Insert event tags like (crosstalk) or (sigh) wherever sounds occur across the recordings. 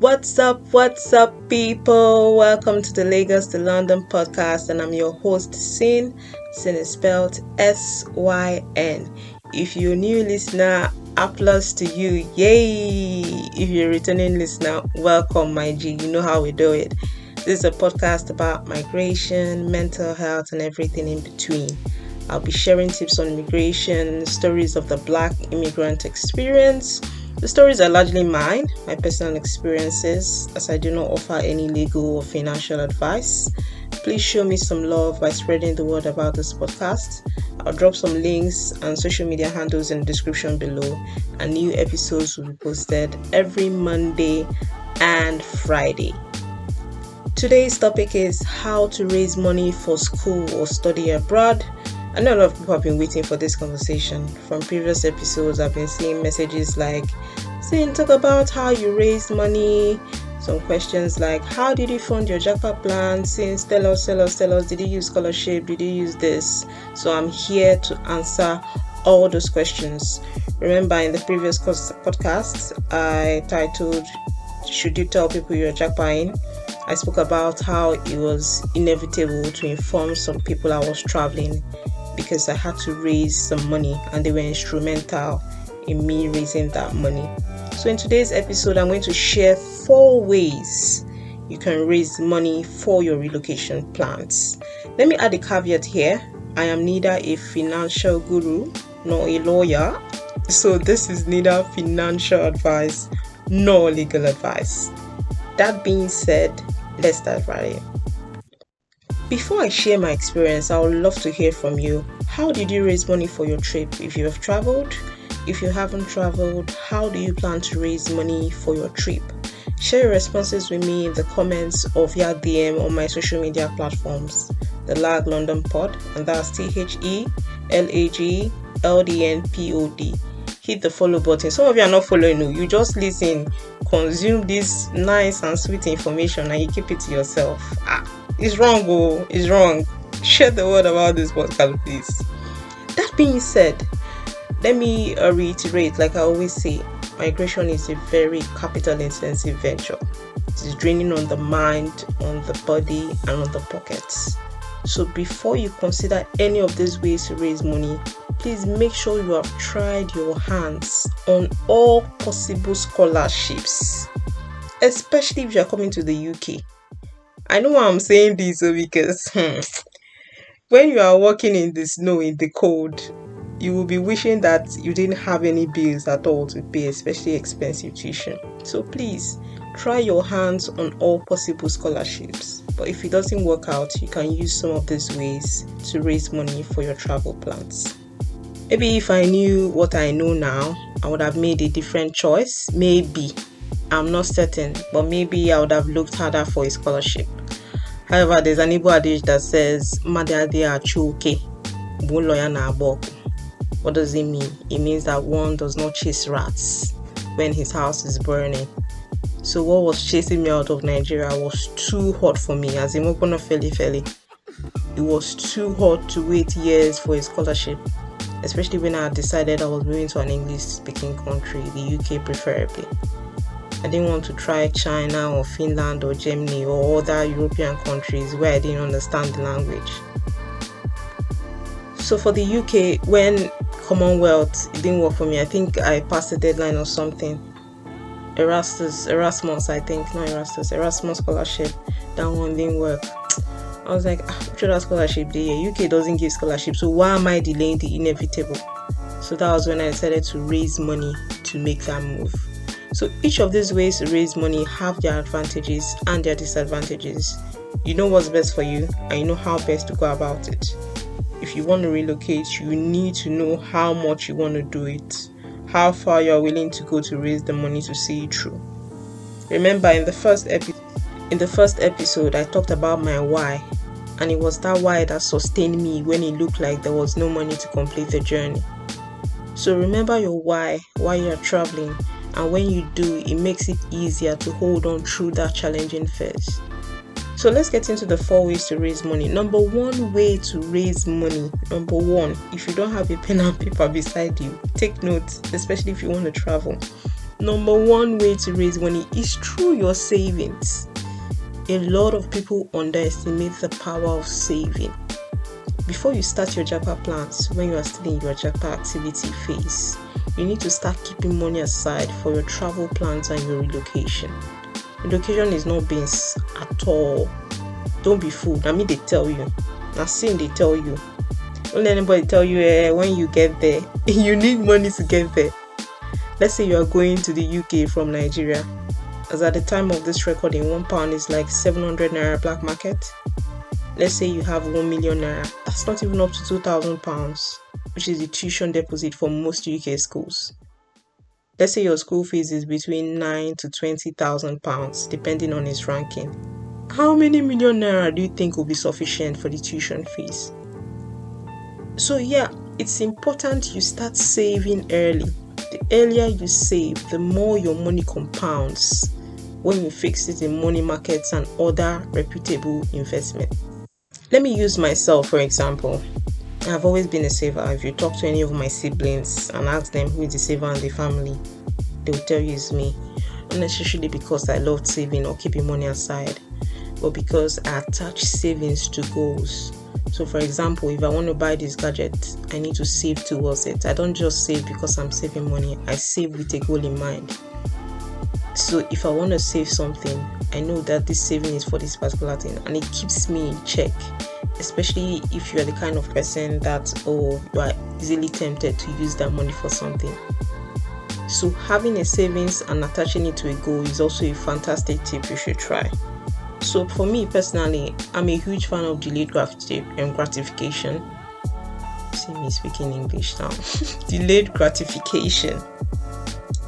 What's up? What's up, people? Welcome to the Lagos to London podcast, and I'm your host, Syn. Syn is spelled S Y N. If you're a new listener, applause to you. Yay! If you're a returning listener, welcome, my G. You know how we do it. This is a podcast about migration, mental health, and everything in between. I'll be sharing tips on immigration, stories of the black immigrant experience the stories are largely mine, my personal experiences, as I do not offer any legal or financial advice. Please show me some love by spreading the word about this podcast. I'll drop some links and social media handles in the description below, and new episodes will be posted every Monday and Friday. Today's topic is how to raise money for school or study abroad. I know a lot of people have been waiting for this conversation. From previous episodes, I've been seeing messages like, saying talk about how you raised money. Some questions like, how did you fund your JAPA plan? Since tell us, tell us, tell us, did you use scholarship? Did you use this? So I'm here to answer all those questions. Remember, in the previous podcast, I titled, Should You Tell People You're JAPAing? I spoke about how it was inevitable to inform some people I was traveling because I had to raise some money and they were instrumental in me raising that money. So, in today's episode, I'm going to share four ways you can raise money for your relocation plans. Let me add a caveat here I am neither a financial guru nor a lawyer, so this is neither financial advice nor legal advice. That being said, let's start right before I share my experience, I would love to hear from you. How did you raise money for your trip? If you have traveled, if you haven't traveled, how do you plan to raise money for your trip? Share your responses with me in the comments or via DM on my social media platforms. The Lag London Pod, and that's T H E L A G L D N P O D. Hit the follow button. Some of you are not following, you just listen, consume this nice and sweet information, and you keep it to yourself. Ah it's wrong, oh, it's wrong. (laughs) Share the word about this podcast, please. That being said, let me uh, reiterate, like I always say, migration is a very capital intensive venture. It is draining on the mind, on the body, and on the pockets. So before you consider any of these ways to raise money, please make sure you have tried your hands on all possible scholarships, especially if you are coming to the UK. I know I'm saying this because hmm, when you are walking in the snow, in the cold, you will be wishing that you didn't have any bills at all to pay, especially expensive tuition. So please try your hands on all possible scholarships. But if it doesn't work out, you can use some of these ways to raise money for your travel plans. Maybe if I knew what I know now, I would have made a different choice. Maybe I'm not certain, but maybe I would have looked harder for a scholarship. However, there's an Igbo adage that says, Madade achuke, What does it mean? It means that one does not chase rats when his house is burning. So what was chasing me out of Nigeria was too hot for me, as in Feli Feli. It was too hot to wait years for a scholarship, especially when I decided I was moving to an English speaking country, the UK preferably. I didn't want to try China or Finland or Germany or other European countries where I didn't understand the language. So for the UK, when Commonwealth it didn't work for me, I think I passed the deadline or something. Erasmus, Erasmus, I think, not Erasmus, Erasmus scholarship, that one didn't work. I was like, ah, that scholarship the UK doesn't give scholarship, so why am I delaying the inevitable? So that was when I decided to raise money to make that move. So each of these ways to raise money have their advantages and their disadvantages. You know what's best for you and you know how best to go about it. If you want to relocate, you need to know how much you want to do it, how far you are willing to go to raise the money to see it through. Remember in the first episode in the first episode I talked about my why and it was that why that sustained me when it looked like there was no money to complete the journey. So remember your why while you are traveling and when you do, it makes it easier to hold on through that challenging phase. So let's get into the four ways to raise money. Number one way to raise money. Number one, if you don't have a pen and paper beside you, take notes, especially if you want to travel. number one way to raise money is through your savings. A lot of people underestimate the power of saving. Before you start your Japa plans, when you are still in your Japa activity phase, you need to start keeping money aside for your travel plans and your relocation. Relocation is not beans at all. Don't be fooled. I mean, they tell you. Now, seeing they tell you. Don't let anybody tell you eh, when you get there. (laughs) you need money to get there. Let's say you are going to the UK from Nigeria. As at the time of this recording, one pound is like 700 naira black market. Let's say you have 1 million naira. That's not even up to 2000 pounds which is the tuition deposit for most uk schools. Let's say your school fees is between 9 to 20000 pounds depending on its ranking. How many million naira do you think will be sufficient for the tuition fees? So yeah it's important you start saving early. The earlier you save the more your money compounds when you fix it in money markets and other reputable investments let me use myself for example. I've always been a saver. If you talk to any of my siblings and ask them who is the saver in the family, they will tell you it's me. Not necessarily because I love saving or keeping money aside, but because I attach savings to goals. So, for example, if I want to buy this gadget, I need to save towards it. I don't just save because I'm saving money, I save with a goal in mind. So, if I want to save something, I know that this saving is for this particular thing and it keeps me in check especially if you're the kind of person that oh you are easily tempted to use that money for something. So having a savings and attaching it to a goal is also a fantastic tip you should try. So for me personally i'm a huge fan of delayed um, gratification. See me speaking english now. (laughs) Delayed gratification.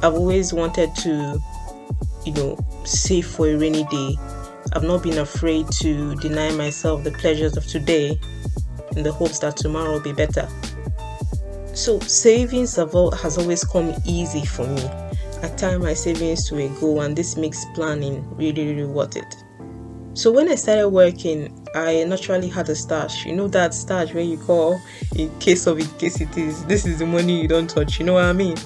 I've always wanted to you know save for a rainy day I've not been afraid to deny myself the pleasures of today in the hopes that tomorrow will be better. So, savings have all, has always come easy for me. I tie my savings to a goal, and this makes planning really, really worth it. So, when I started working, I naturally had a stash. You know that stash where you call in case of in case it is. This is the money you don't touch. You know what I mean?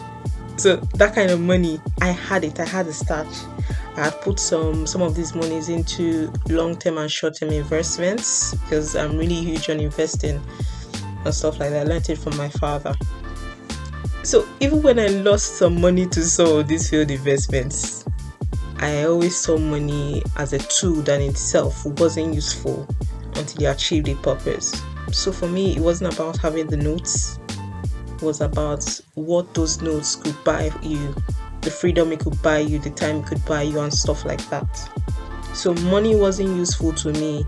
So that kind of money, I had it. I had a stash. I had put some some of these monies into long-term and short-term investments because I'm really huge on investing and stuff like that. I learned it from my father. So even when I lost some money to some of these field investments, I always saw money as a tool that in itself wasn't useful until you achieved a purpose. So for me, it wasn't about having the notes. Was about what those notes could buy you the freedom it could buy you, the time it could buy you, and stuff like that. So, money wasn't useful to me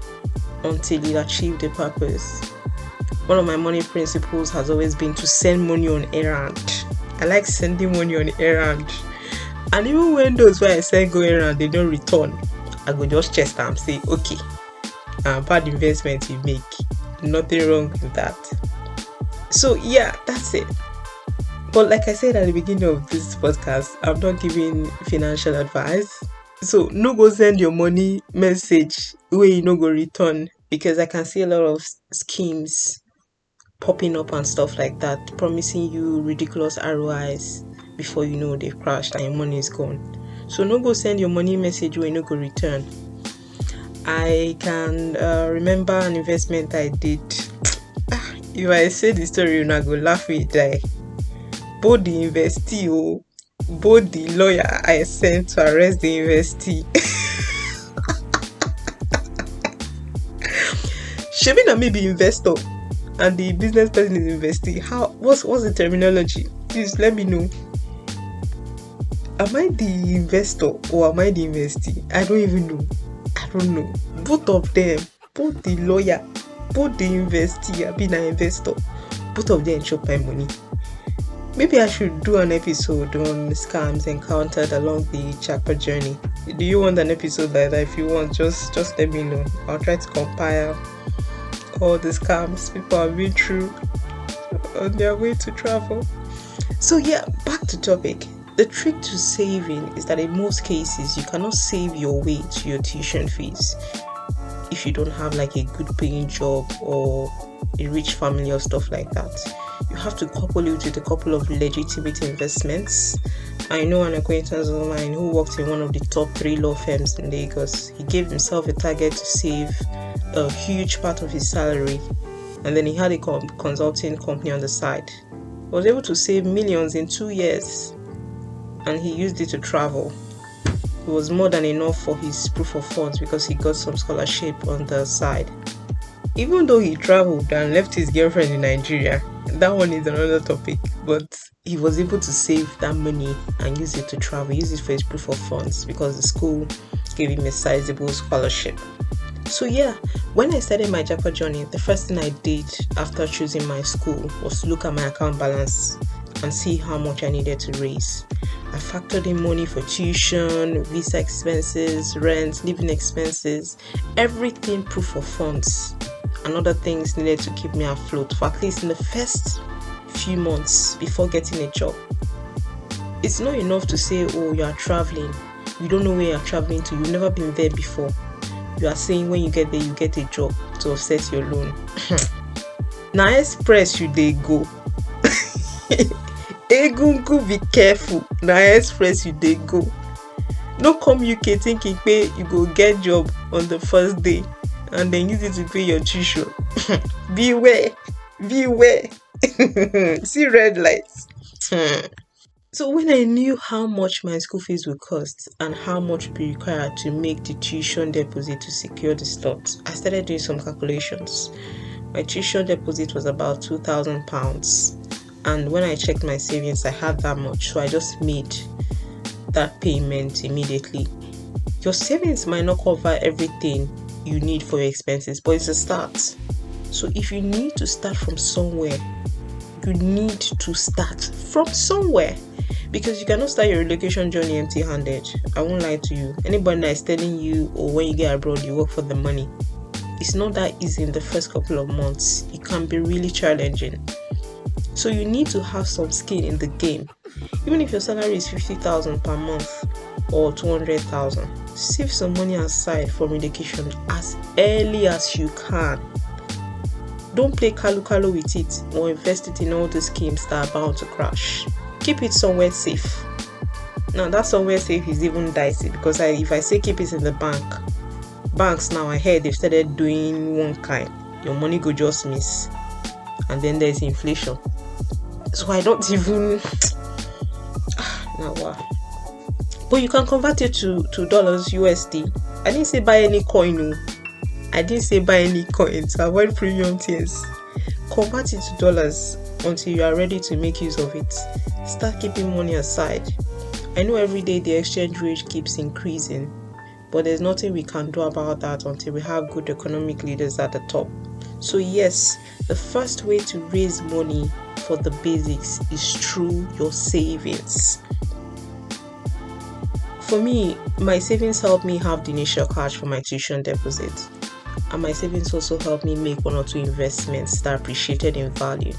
until it achieved a purpose. One of my money principles has always been to send money on errand. I like sending money on errand. And even when those where I send go around they don't return, I go just chest and say, okay, uh, bad investment you make. Nothing wrong with that. So yeah, that's it. But like I said at the beginning of this podcast, I'm not giving financial advice. So no go send your money message where you no go return because I can see a lot of schemes popping up and stuff like that, promising you ridiculous ROIs before you know they've crashed and your money is gone. So no go send your money message where you no go return. I can uh, remember an investment I did. If I say the story, you not go laugh me die both the investee oh, both the lawyer I sent to arrest the investee. Shebi (laughs) na me be investor and the business person is investee. How what's what's the terminology? Please let me know. Am I the investor or am I the investee? I don't even know. I don't know. Both of them, both the lawyer, both the investee, I been an investor, both of them chop my money. Maybe I should do an episode on scams encountered along the Japa journey. Do you want an episode like that? If you want, just just let me know. I'll try to compile all the scams people have been through on their way to travel. So yeah, back to topic. The trick to saving is that in most cases you cannot save your way to your tuition fees if you don't have like a good paying job or a rich family or stuff like that you have to couple it with a couple of legitimate investments I know an acquaintance of mine who worked in one of the top three law firms in Lagos. He gave himself a target to save a huge part of his salary, and then he had a consulting company on the side. He was able to save millions in two years, and he used it to travel. It was more than enough for his proof of funds because he got some scholarship on the side. Even though he traveled and left his girlfriend in Nigeria, that one is another topic, but he was able to save that money and use it to travel, use it for his proof of funds because the school gave him a sizable scholarship. So yeah, when I started my Japa journey, the first thing I did after choosing my school was to look at my account balance and see how much I needed to raise. I factored in money for tuition, visa expenses, rent, living expenses, everything proof of funds and other things needed to keep me afloat for at least in the first few months before getting a job. It's not enough to say, oh, you are traveling. You don't know where you're traveling to. You've never been there before. You are saying when you get there, you get a job to offset your loan. (laughs) now, express you they go. (laughs) Egungun, be careful. Now, express you they go. No come UK thinking pay you go get job on the first day and then use it to pay your tuition. (laughs) beware, beware. (laughs) See red lights. (laughs) so when I knew how much my school fees would cost and how much would be required to make the tuition deposit to secure the slot, I started doing some calculations. My tuition deposit was about two thousand pounds, and when I checked my savings, I had that much, so I just made that payment immediately. Your savings might not cover everything you need for your expenses, but it's a start. So if you need to start from somewhere, you need to start from somewhere because you cannot start your relocation journey empty handed. I won't lie to you. Anybody that is telling you, or oh, when you get abroad, you work for the money, it's not that easy in the first couple of months. It can be really challenging. So you need to have some skin in the game. Even if your salary is 50,000 per month or 200,000, save some money aside for relocation as early as you can. Don't play kalu kalu with it or invest it in all the schemes that are bound to crash. Keep it somewhere safe. Now that somewhere safe is even dicey because I, if I say keep it in the bank, banks now I heard they've started doing one kind. Your money go just miss, and then there's inflation. So I don't even. now what? but you can convert it to to dollars USD. I didn't say buy any coin. No. I didn't say buy any coin to avoid premium tiers. Convert it to dollars until you are ready to make use of it. Start keeping money aside. I know every day the exchange rate keeps increasing, but there's nothing we can do about that until we have good economic leaders at the top. So, yes, the first way to raise money for the basics is through your savings for me, my savings helped me have the initial cash for my tuition deposit. And my savings also helped me make one or two investments that appreciated in value.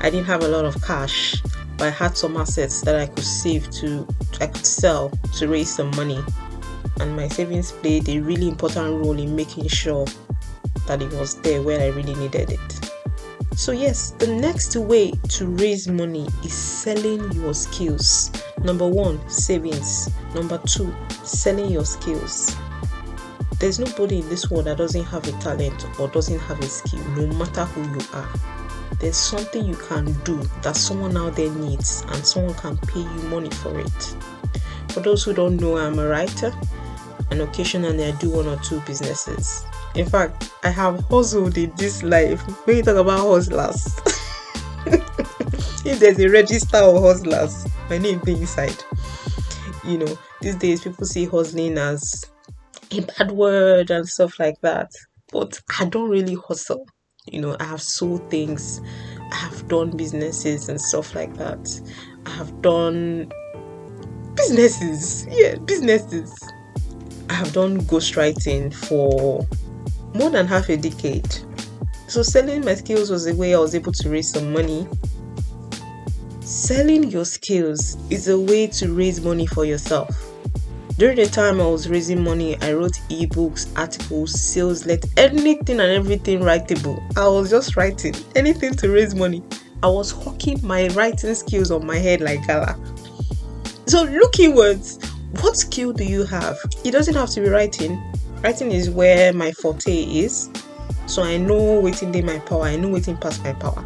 I didn't have a lot of cash, but I had some assets that I could save to I could sell to raise some money. And my savings played a really important role in making sure that it was there when I really needed it. So, yes, the next way to raise money is selling your skills. Number one, savings. Number two, selling your skills. There's nobody in this world that doesn't have a talent or doesn't have a skill, no matter who you are. There's something you can do that someone out there needs, and someone can pay you money for it. For those who don't know, I'm a writer, and occasionally I do one or two businesses. In fact, I have hustled in this life. When you talk about hustlers, (laughs) if there's a register of hustlers, my name be inside. You know, these days people see hustling as a bad word and stuff like that. But I don't really hustle. You know, I have sold things, I have done businesses and stuff like that. I have done businesses. Yeah, businesses. I have done ghostwriting for more than half a decade. So, selling my skills was a way I was able to raise some money. Selling your skills is a way to raise money for yourself. During the time I was raising money, I wrote ebooks, articles, sales letters, anything and everything writable. I was just writing anything to raise money. I was hawking my writing skills on my head like gala. So look inwards. What skill do you have? It doesn't have to be writing. Writing is where my forte is. So I know waiting in my power. I know waiting past my power.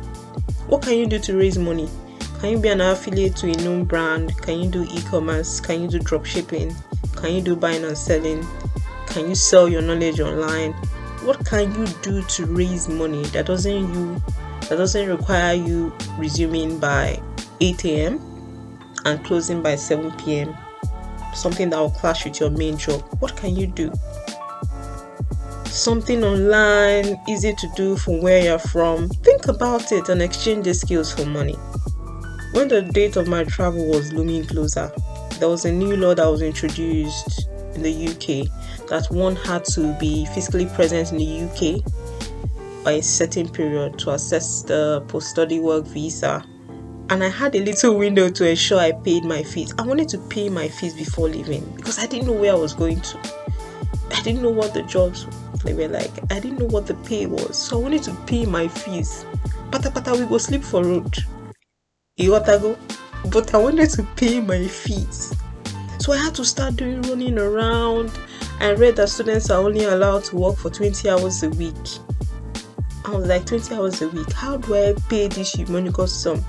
What can you do to raise money? Can you be an affiliate to a known brand? Can you do e-commerce? Can you do drop shipping? Can you do buying and selling? Can you sell your knowledge online? What can you do to raise money that doesn't you that doesn't require you resuming by 8 a.m. and closing by 7 p.m. Something that will clash with your main job. What can you do? Something online, easy to do from where you're from. Think about it and exchange the skills for money. When the date of my travel was looming closer, there was a new law that was introduced in the UK that one had to be physically present in the UK by a certain period to access the post study work visa. And I had a little window to ensure I paid my fees. I wanted to pay my fees before leaving because I didn't know where I was going to. I didn't know what the jobs they were like. I didn't know what the pay was. So I wanted to pay my fees. Pata pata we go sleep for road. You got go? But I wanted to pay my fees. So I had to start doing running around. I read that students are only allowed to work for 20 hours a week. I was like 20 hours a week. How do I pay this humongous sum?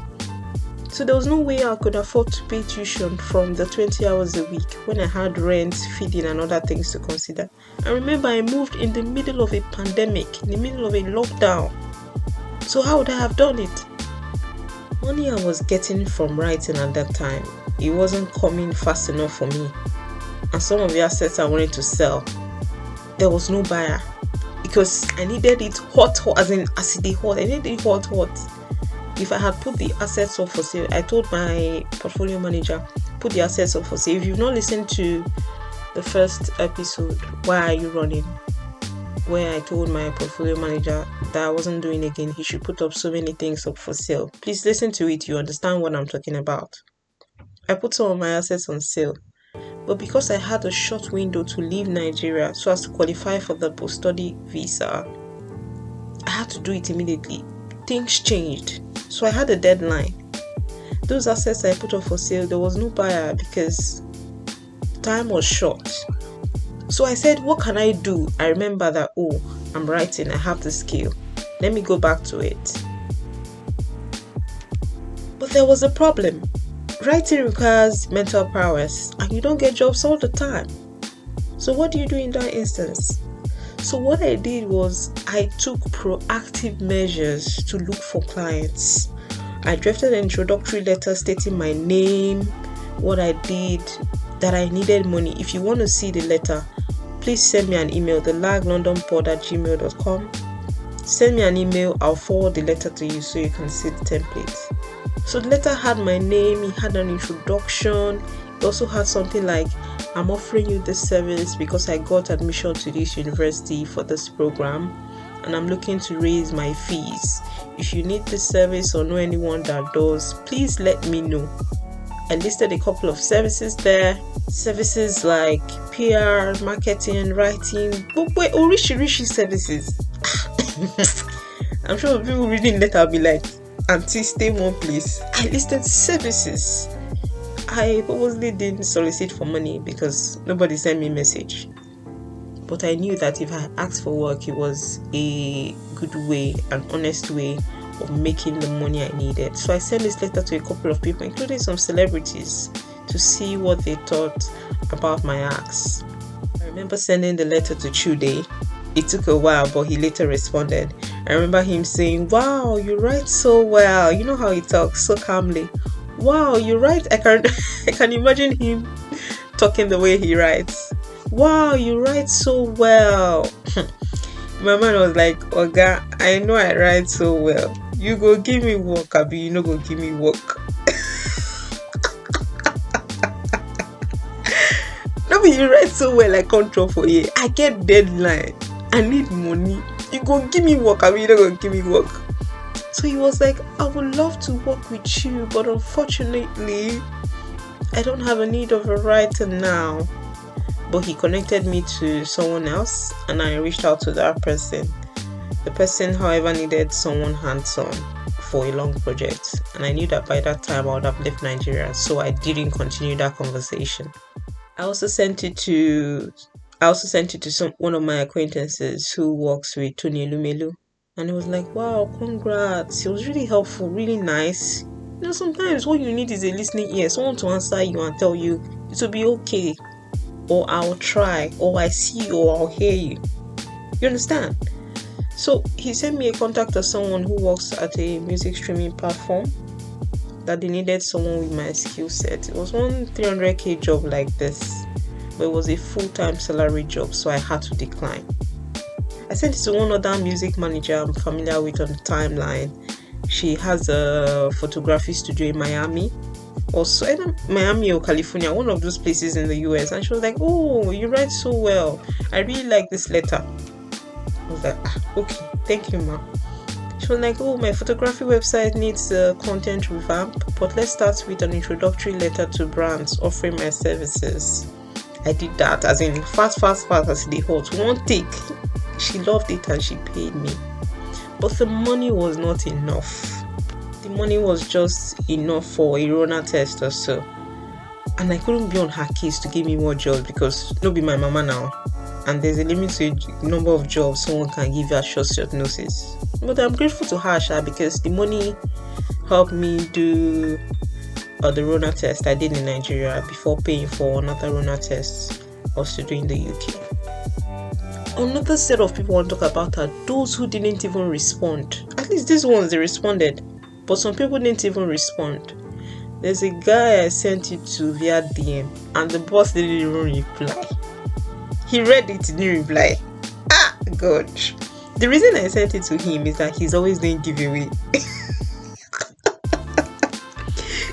So there was no way I could afford to pay tuition from the 20 hours a week when I had rent, feeding, and other things to consider. I remember I moved in the middle of a pandemic, in the middle of a lockdown. So how would I have done it? Money I was getting from writing at that time, it wasn't coming fast enough for me. And some of the assets I wanted to sell, there was no buyer because I needed it hot, hot as in acidy hot. I needed it hot, hot. If I had put the assets up for sale, I told my portfolio manager, put the assets up for sale. If you've not listened to the first episode, why are you running? Where I told my portfolio manager that I wasn't doing again, he should put up so many things up for sale. Please listen to it, you understand what I'm talking about. I put some of my assets on sale but because I had a short window to leave Nigeria so as to qualify for the post study visa, I had to do it immediately. Things changed, so I had a deadline. Those assets I put up for sale, there was no buyer because time was short. So I said, What can I do? I remember that, oh, I'm writing, I have the skill. Let me go back to it. But there was a problem. Writing requires mental prowess, and you don't get jobs all the time. So, what do you do in that instance? So, what I did was I took proactive measures to look for clients. I drafted an introductory letter stating my name, what I did, that I needed money. If you want to see the letter, please send me an email, the laglondonpod at gmail.com. Send me an email, I'll forward the letter to you so you can see the template. So the letter had my name, it had an introduction, it also had something like I'm offering you this service because I got admission to this university for this program and I'm looking to raise my fees. If you need this service or know anyone that does, please let me know. I listed a couple of services there. Services like PR, marketing, writing, but wait, rishi services. (laughs) I'm sure people reading letter will be like, Auntie, stay one place. I listed services. I purposely didn't solicit for money because nobody sent me a message. But I knew that if I asked for work, it was a good way, an honest way of making the money I needed. So I sent this letter to a couple of people, including some celebrities, to see what they thought about my acts. I remember sending the letter to Chude. It took a while, but he later responded. I remember him saying, Wow, you write so well. You know how he talks so calmly. Wow, you write. I can (laughs) I can imagine him talking the way he writes. Wow, you write so well. (laughs) My man was like, Oga, I know I write so well. You go give me work, Abi, you know go give me work. (laughs) no, but you write so well, I can't control for you. I get deadline. I need money you go give me work I mean you not gonna give me work so he was like i would love to work with you but unfortunately i don't have a need of a writer now but he connected me to someone else and i reached out to that person the person however needed someone hands-on for a long project, and I knew that by that time I would have left Nigeria, so I didn't continue that conversation. I also sent it to I also sent it to some one of my acquaintances who works with Tony Elumelu. And he was like, Wow, congrats. It was really helpful, really nice. You know, sometimes what you need is a listening ear, someone to answer you and tell you it will be okay, or I'll try, or I see you, or I'll hear you. You understand? So he sent me a contact of someone who works at a music streaming platform that they needed someone with my skill set. It was one 300k job like this but it was a full time salary job, so I had to decline. I sent it to one other music manager I'm familiar with on the timeline. She has a photography studio in Miami, also either Miami or California, one of those places in the US. And she was like, Oh, you write so well. I really like this letter. I was like, ah, Okay, thank you, ma. She was like, Oh, my photography website needs a content revamp, but let's start with an introductory letter to brands offering my services. I did that as in fast, fast, fast as the hot. One take. She loved it and she paid me. But the money was not enough. The money was just enough for a Rona test or so. And I couldn't be on her case to give me more jobs because no be my mama now. And there's a limited number of jobs someone can give you at short short notice. But I'm grateful to her Sha, because the money helped me do uh, the Rona test I did in Nigeria before paying for another Rona test also doing the UK. Another set of people want to talk about are those who didn't even respond. At least these ones they responded, but some people didn't even respond. There's a guy I sent it to via DM, and the boss didn't even reply. He read it, didn't reply. Ah, God. The reason I sent it to him is that he's always doing giveaway. (laughs)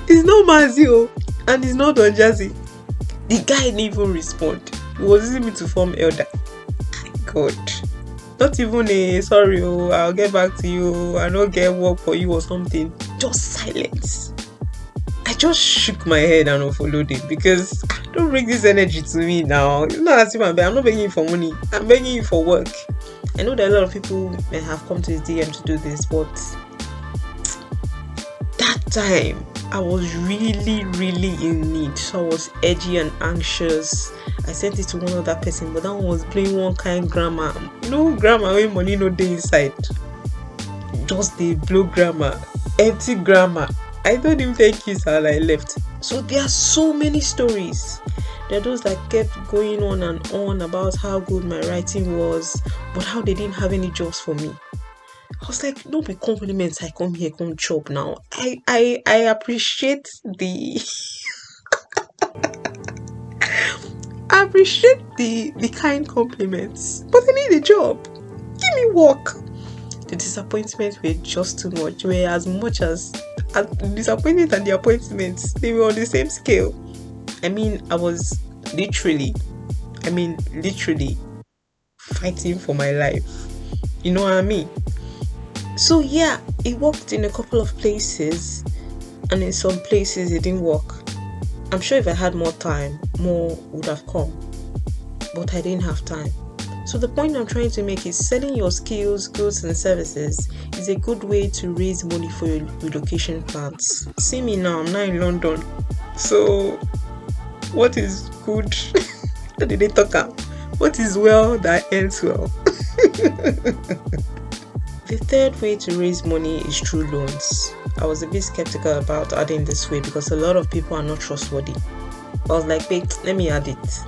It's not Mazio and it's not Don Jazzy. The guy didn't even respond. He was using me to form elder. Not even a sorry, oh, I'll get back to you. Oh, I don't get work for you or something. Just silence. I just shook my head and unfollowed it because don't bring this energy to me now. Not as if I'm, I'm not begging you for money. I'm begging you for work. I know that a lot of people may have come to his DM to do this, but that time I was really, really in need. So I was edgy and anxious. I sent it to one other person, but that one was playing one kind grammar. No grammar when money no day inside. Just the blue grammar, empty grammar. I don't even think it's how I left. So there are so many stories. There are those that kept going on and on about how good my writing was, but how they didn't have any jobs for me. I was like, don't be compliments. I come here, come chop now. I I I appreciate the (laughs) I appreciate the the kind compliments, but I need a job. Give me work. The disappointments were just too much. Were as much as, as the disappointment and the appointments. They were on the same scale. I mean, I was literally, I mean, literally fighting for my life. You know what I mean? So yeah, it worked in a couple of places, and in some places it didn't work. I'm sure if I had more time, more would have come, but I didn't have time. So the point I'm trying to make is selling your skills, goods, and services is a good way to raise money for your relocation plans. See me now, I'm not in London. So what is good? (laughs) did they talk about? What is well that ends well? (laughs) The third way to raise money is through loans. I was a bit skeptical about adding this way because a lot of people are not trustworthy. I was like, wait, let me add it.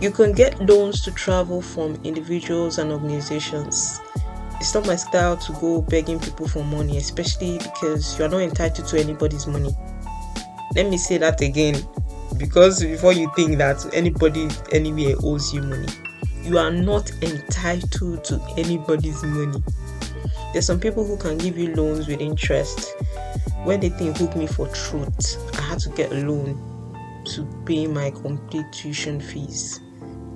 You can get loans to travel from individuals and organizations. It's not my style to go begging people for money, especially because you are not entitled to anybody's money. Let me say that again because before you think that anybody anywhere owes you money, you are not entitled to anybody's money. There's some people who can give you loans with interest. When they think hook me for truth, I had to get a loan to pay my complete tuition fees.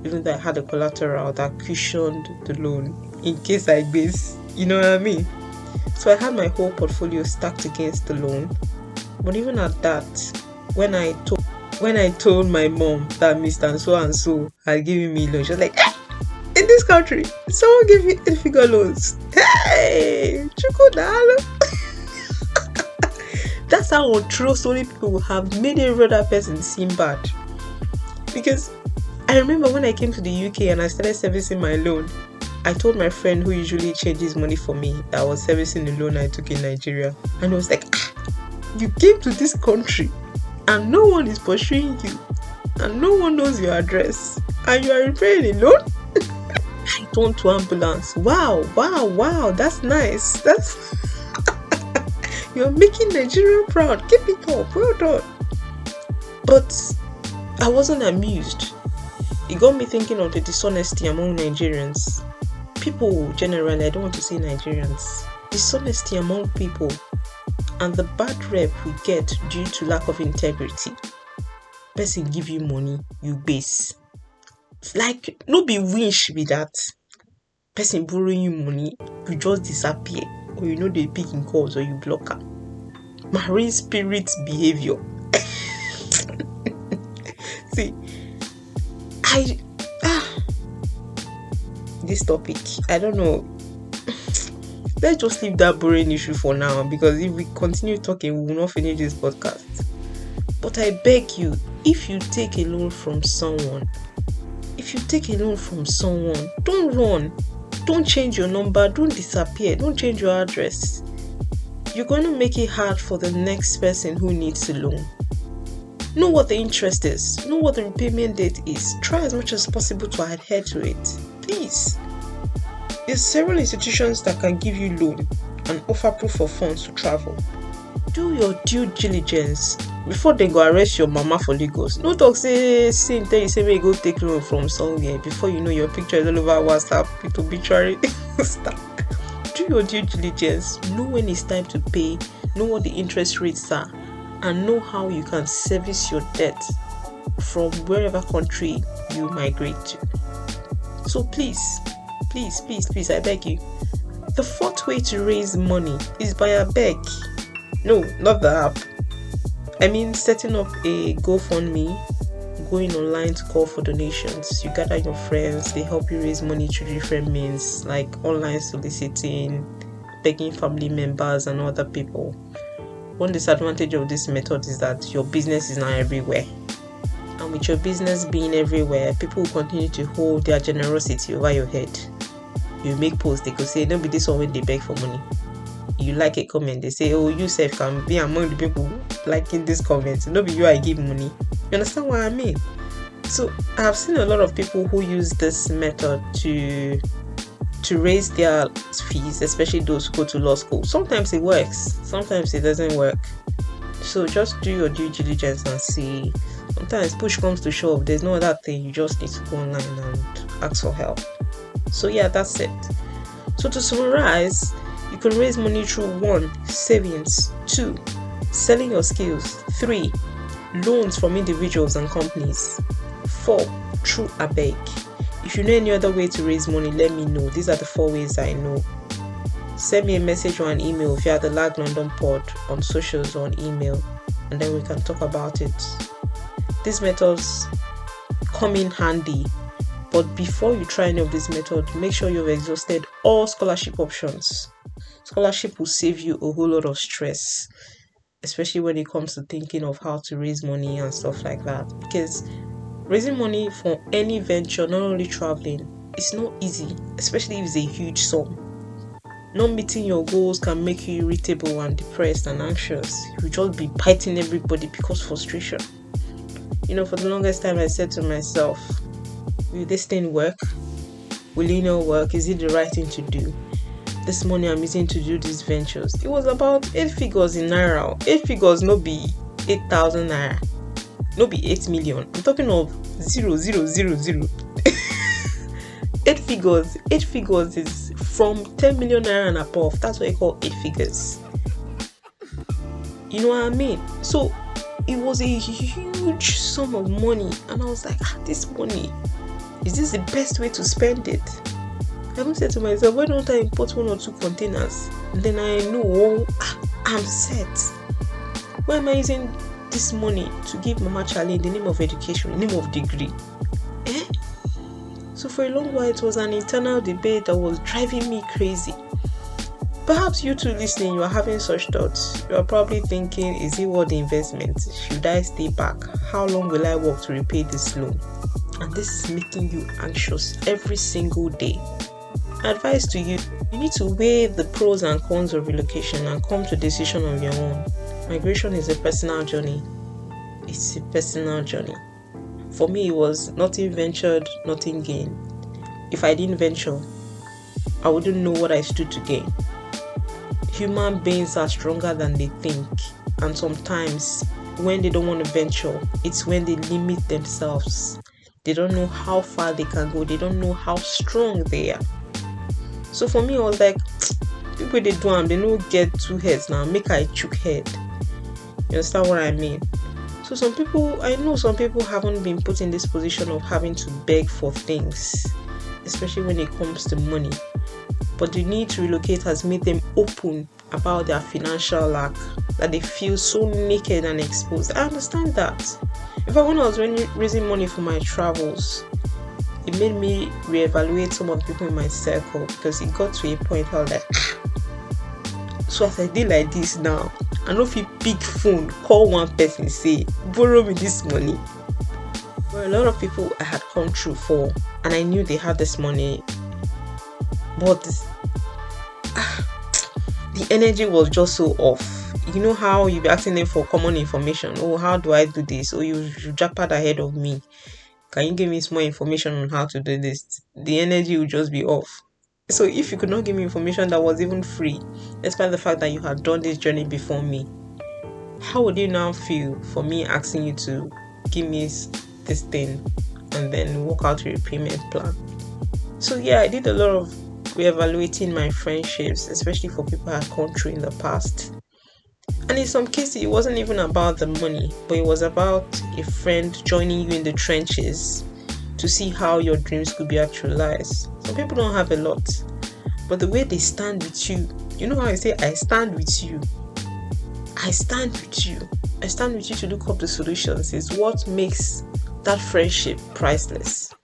Even though I had a collateral that cushioned the loan in case I base, you know what I mean? So I had my whole portfolio stacked against the loan. But even at that, when I told when I told my mom that Mr. and so and so had given me loan, she was like, in this country, someone give me eight figure loans. Hey, Chukodalo. (laughs) that's how untrustworthy people have made every other person seem bad. Because I remember when I came to the UK and I started servicing my loan, I told my friend who usually changes money for me that I was servicing the loan I took in Nigeria. And I was like, ah, you came to this country and no one is pursuing you and no one knows your address and you are repaying a loan? To ambulance. Wow, wow, wow, that's nice. That's (laughs) you're making Nigeria proud. Keep it up. Well done. But I wasn't amused. It got me thinking of the dishonesty among Nigerians. People generally, I don't want to say Nigerians, dishonesty among people and the bad rep we get due to lack of integrity. Person give you money, you base. It's like no be with that. Person borrowing you money, you just disappear, or you know they pick in calls or you block her. Marine spirit behavior. (laughs) See, I ah, this topic, I don't know. Let's just leave that boring issue for now because if we continue talking, we will not finish this podcast. But I beg you, if you take a loan from someone, if you take a loan from someone, don't run, don't change your number, don't disappear, don't change your address. You're going to make it hard for the next person who needs a loan. Know what the interest is, know what the repayment date is. Try as much as possible to adhere to it. Please. There's several institutions that can give you loan and offer proof of funds to travel. Do your due diligence before they go arrest your mama for Lagos. No talk say Syn tell you say may go take loan from somewhere before you know your picture is all over WhatsApp with obituary (laughs) stuff. Do your due diligence. Know when it's time to pay. Know what the interest rates are and know how you can service your debt from wherever country you migrate to. So please, please, please, please, I beg you. The fourth way to raise money is by a beg. No, not the app. I mean, setting up a GoFundMe, going online to call for donations. You gather your friends, they help you raise money through different means like online soliciting, begging family members, and other people one disadvantage of this method is that your business is now everywhere. And with your business being everywhere, people will continue to hold their generosity over your head. You make posts, they could say, Don't be this one when they beg for money. You like a comment, they say, Oh, you self can be among the people liking this comment. Not be you I give money. You understand what I mean? So I have seen a lot of people who use this method to to raise their fees, especially those who go to law school. Sometimes it works, sometimes it doesn't work. So just do your due diligence and see. Sometimes push comes to shove, there's no other thing, you just need to go online and ask for help. So, yeah, that's it. So, to summarize, you can raise money through one, savings, two, selling your skills, three, loans from individuals and companies, four, through a bank if you know any other way to raise money, let me know. These are the four ways I know. Send me a message or an email via the Lag London Pod on socials or on email, and then we can talk about it. These methods come in handy, but before you try any of these methods, make sure you've exhausted all scholarship options. Scholarship will save you a whole lot of stress, especially when it comes to thinking of how to raise money and stuff like that. Because Raising money for any venture, not only traveling, it's not easy, especially if it's a huge sum. Not meeting your goals can make you irritable and depressed and anxious. You just be biting everybody because frustration. You know, for the longest time, I said to myself, Will this thing work? Will it not work? Is it the right thing to do? This money I'm using to do these ventures. It was about eight figures in naira. Eight figures, no be eight thousand naira. No be 8 million. I'm talking of zero zero zero zero. (laughs) eight figures. Eight figures is from 10 million naira and above. That's what i call eight figures. You know what i mean? So it was a huge sum of money. And i was like ah, this money is this the best way to spend it i even said to myself why don't i import one or two containers then i know oh, i'm set why am i using this money to give Mama Charlie the name of education, the name of degree. Eh? So for a long while, it was an internal debate that was driving me crazy. Perhaps you too listening, you are having such thoughts. You are probably thinking, is it worth the investment? Should I stay back? How long will I work to repay this loan? And this is making you anxious every single day. Advice to you you need to weigh the pros and cons of relocation and come to a decision on your own. Migration is a personal journey. It's a personal journey. For me, it was nothing ventured, nothing gained. If I didn't venture, I wouldn't know what I stood to gain human beings are stronger than they think and sometimes when they don't want to venture it's when they limit themselves they don't know how far they can go they don't know how strong they are so for me i was like (tsk) people they do them they don't get two heads now make i chook head you understand what i mean so some people i know some people haven't been put in this position of having to beg for things especially when it comes to money but the need to relocate has made them open about their financial lack that they feel so naked and exposed. I understand that. In fact, when I was raising money for my travels, it made me reevaluate some of the people in my circle because it got to a point where I was like, ah. so as I did like this now, I know if you pick phone, call one person, say, borrow me this money. Well, a lot of people I had come through for, and I knew they had this money but the energy was just so off. You know how you be asking them for common information. Oh, how do I do this? Oh, you, you jackpot ahead of me. Can you give me some more information on how to do this? The energy will just be off. So if you could not give me information that was even free, despite the fact that you had done this journey before me, how would you now feel for me asking you to give me this thing and then work out your payment plan? So yeah, I did a lot of reevaluating my friendships, especially for people I had gone through in the past. And in some cases, it wasn't even about the money, but it was about a friend joining you in the trenches to see how your dreams could be actualized. Some people don't have a lot, but the way they stand with you, you know how I say, I stand with you. I stand with you. I stand with you to look up the solutions is what makes that friendship priceless.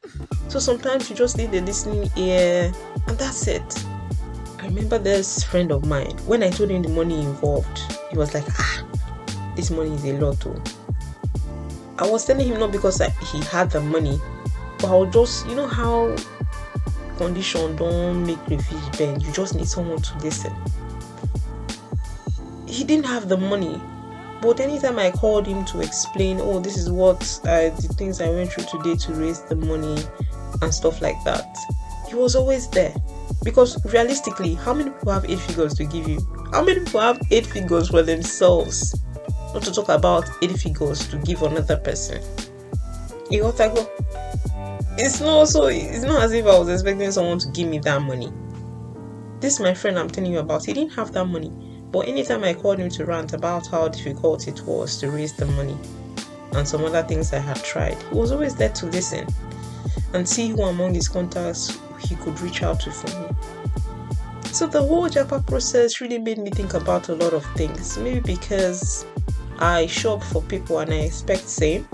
So sometimes you just need a listening ear, and that's it. Remember this friend of mine, when I told him the money involved, he was like, ah, this money is a lot. Too. I was telling him not because I, he had the money, but I was just, you know how condition don't make the fish bend. You just need someone to listen. He didn't have the money, but anytime I called him to explain, oh, this is what uh, the things I went through today to raise the money, and stuff like that. He was always there. Because realistically, how many people have eight figures to give you? How many people have eight figures for themselves? Not to talk about eight figures to give another person. He was like, well, it's not so it's not as if I was expecting someone to give me that money. This my friend I'm telling you about, he didn't have that money. But anytime I called him to rant about how difficult it was to raise the money and some other things I had tried, he was always there to listen and see who among his contacts he could reach out to for me. So the whole Japa process really made me think about a lot of things. Maybe because I shop for people and I expect same.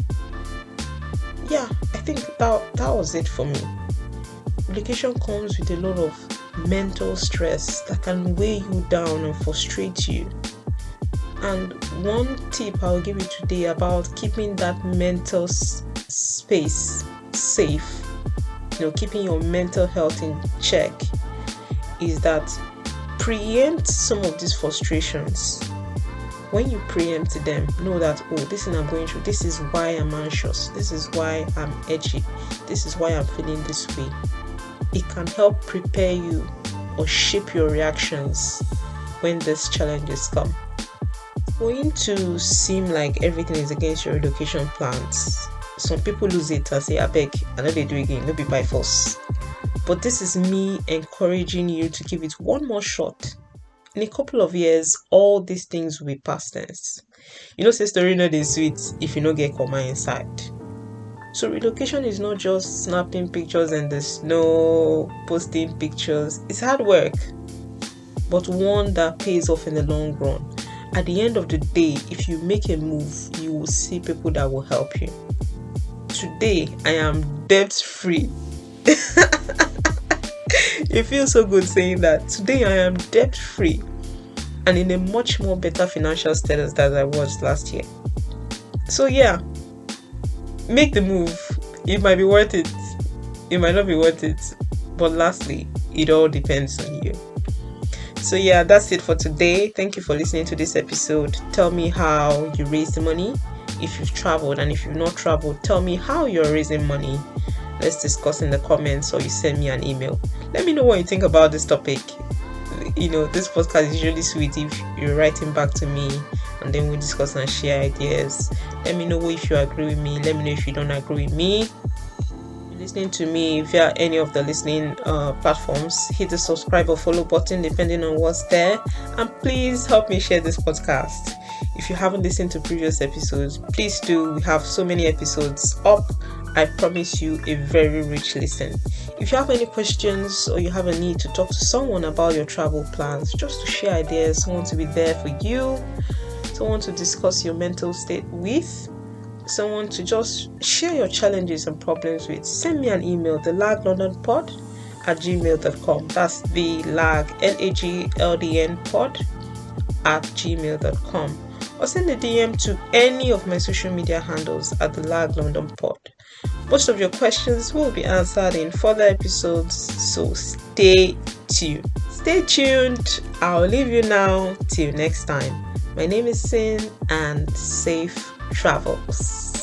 Yeah, I think that that was it for me. Relocation comes with a lot of mental stress that can weigh you down and frustrate you. And one tip I'll give you today about keeping that mental s- space safe you know keeping your mental health in check is that preempt some of these frustrations. When you preempt them know that oh this is i'm going through this is why i'm anxious this is why i'm edgy this is why i'm feeling this way. It can help prepare you or shape your reactions when these challenges come. Going to seem like everything is against your education plans some people lose it and say, I beg, I know they do again, no be by force. But this is me encouraging you to give it one more shot. In a couple of years, all these things will be past tense. You know, say story not is sweet if you don't get comma inside. So relocation is not just snapping pictures in the snow, posting pictures. It's hard work, but one that pays off in the long run. At the end of the day, if you make a move, you will see people that will help you today I am debt free. it (laughs) feels so good saying that today I am debt free and in a much more better financial status than I was last year. So, yeah, make the move. It might be worth it, it might not be worth it, but lastly, it all depends on you. So, yeah, that's it for today. Thank you for listening to this episode. Tell me how you raise the money if you've traveled, and if you've not traveled, tell me how you're raising money. Let's discuss in the comments or you send me an email. Let me know what you think about this topic. You know, this podcast is really sweet if you're writing back to me and then we'll discuss and share ideas. Let me know if you agree with me. Let me know if you don't agree with me listening to me via any of the listening uh, platforms, hit the subscribe or follow button depending on what's there. And please help me share this podcast. If you haven't listened to previous episodes, please do. We have so many episodes up. I promise you a very rich listen. If you have any questions or you have a need to talk to someone about your travel plans, just to share ideas, someone to be there for you, someone to discuss your mental state with, someone to just share your challenges and problems with, send me an email, the lag london pod at gmail.com. That's the lag L A G L D N pod at gmail.com. Or send a DM to any of my social media handles at the lag london pod. Most of your questions will be answered in further episodes, so stay tuned. Stay tuned. I'll leave you now. Till next time. My name is Syn and safe travels.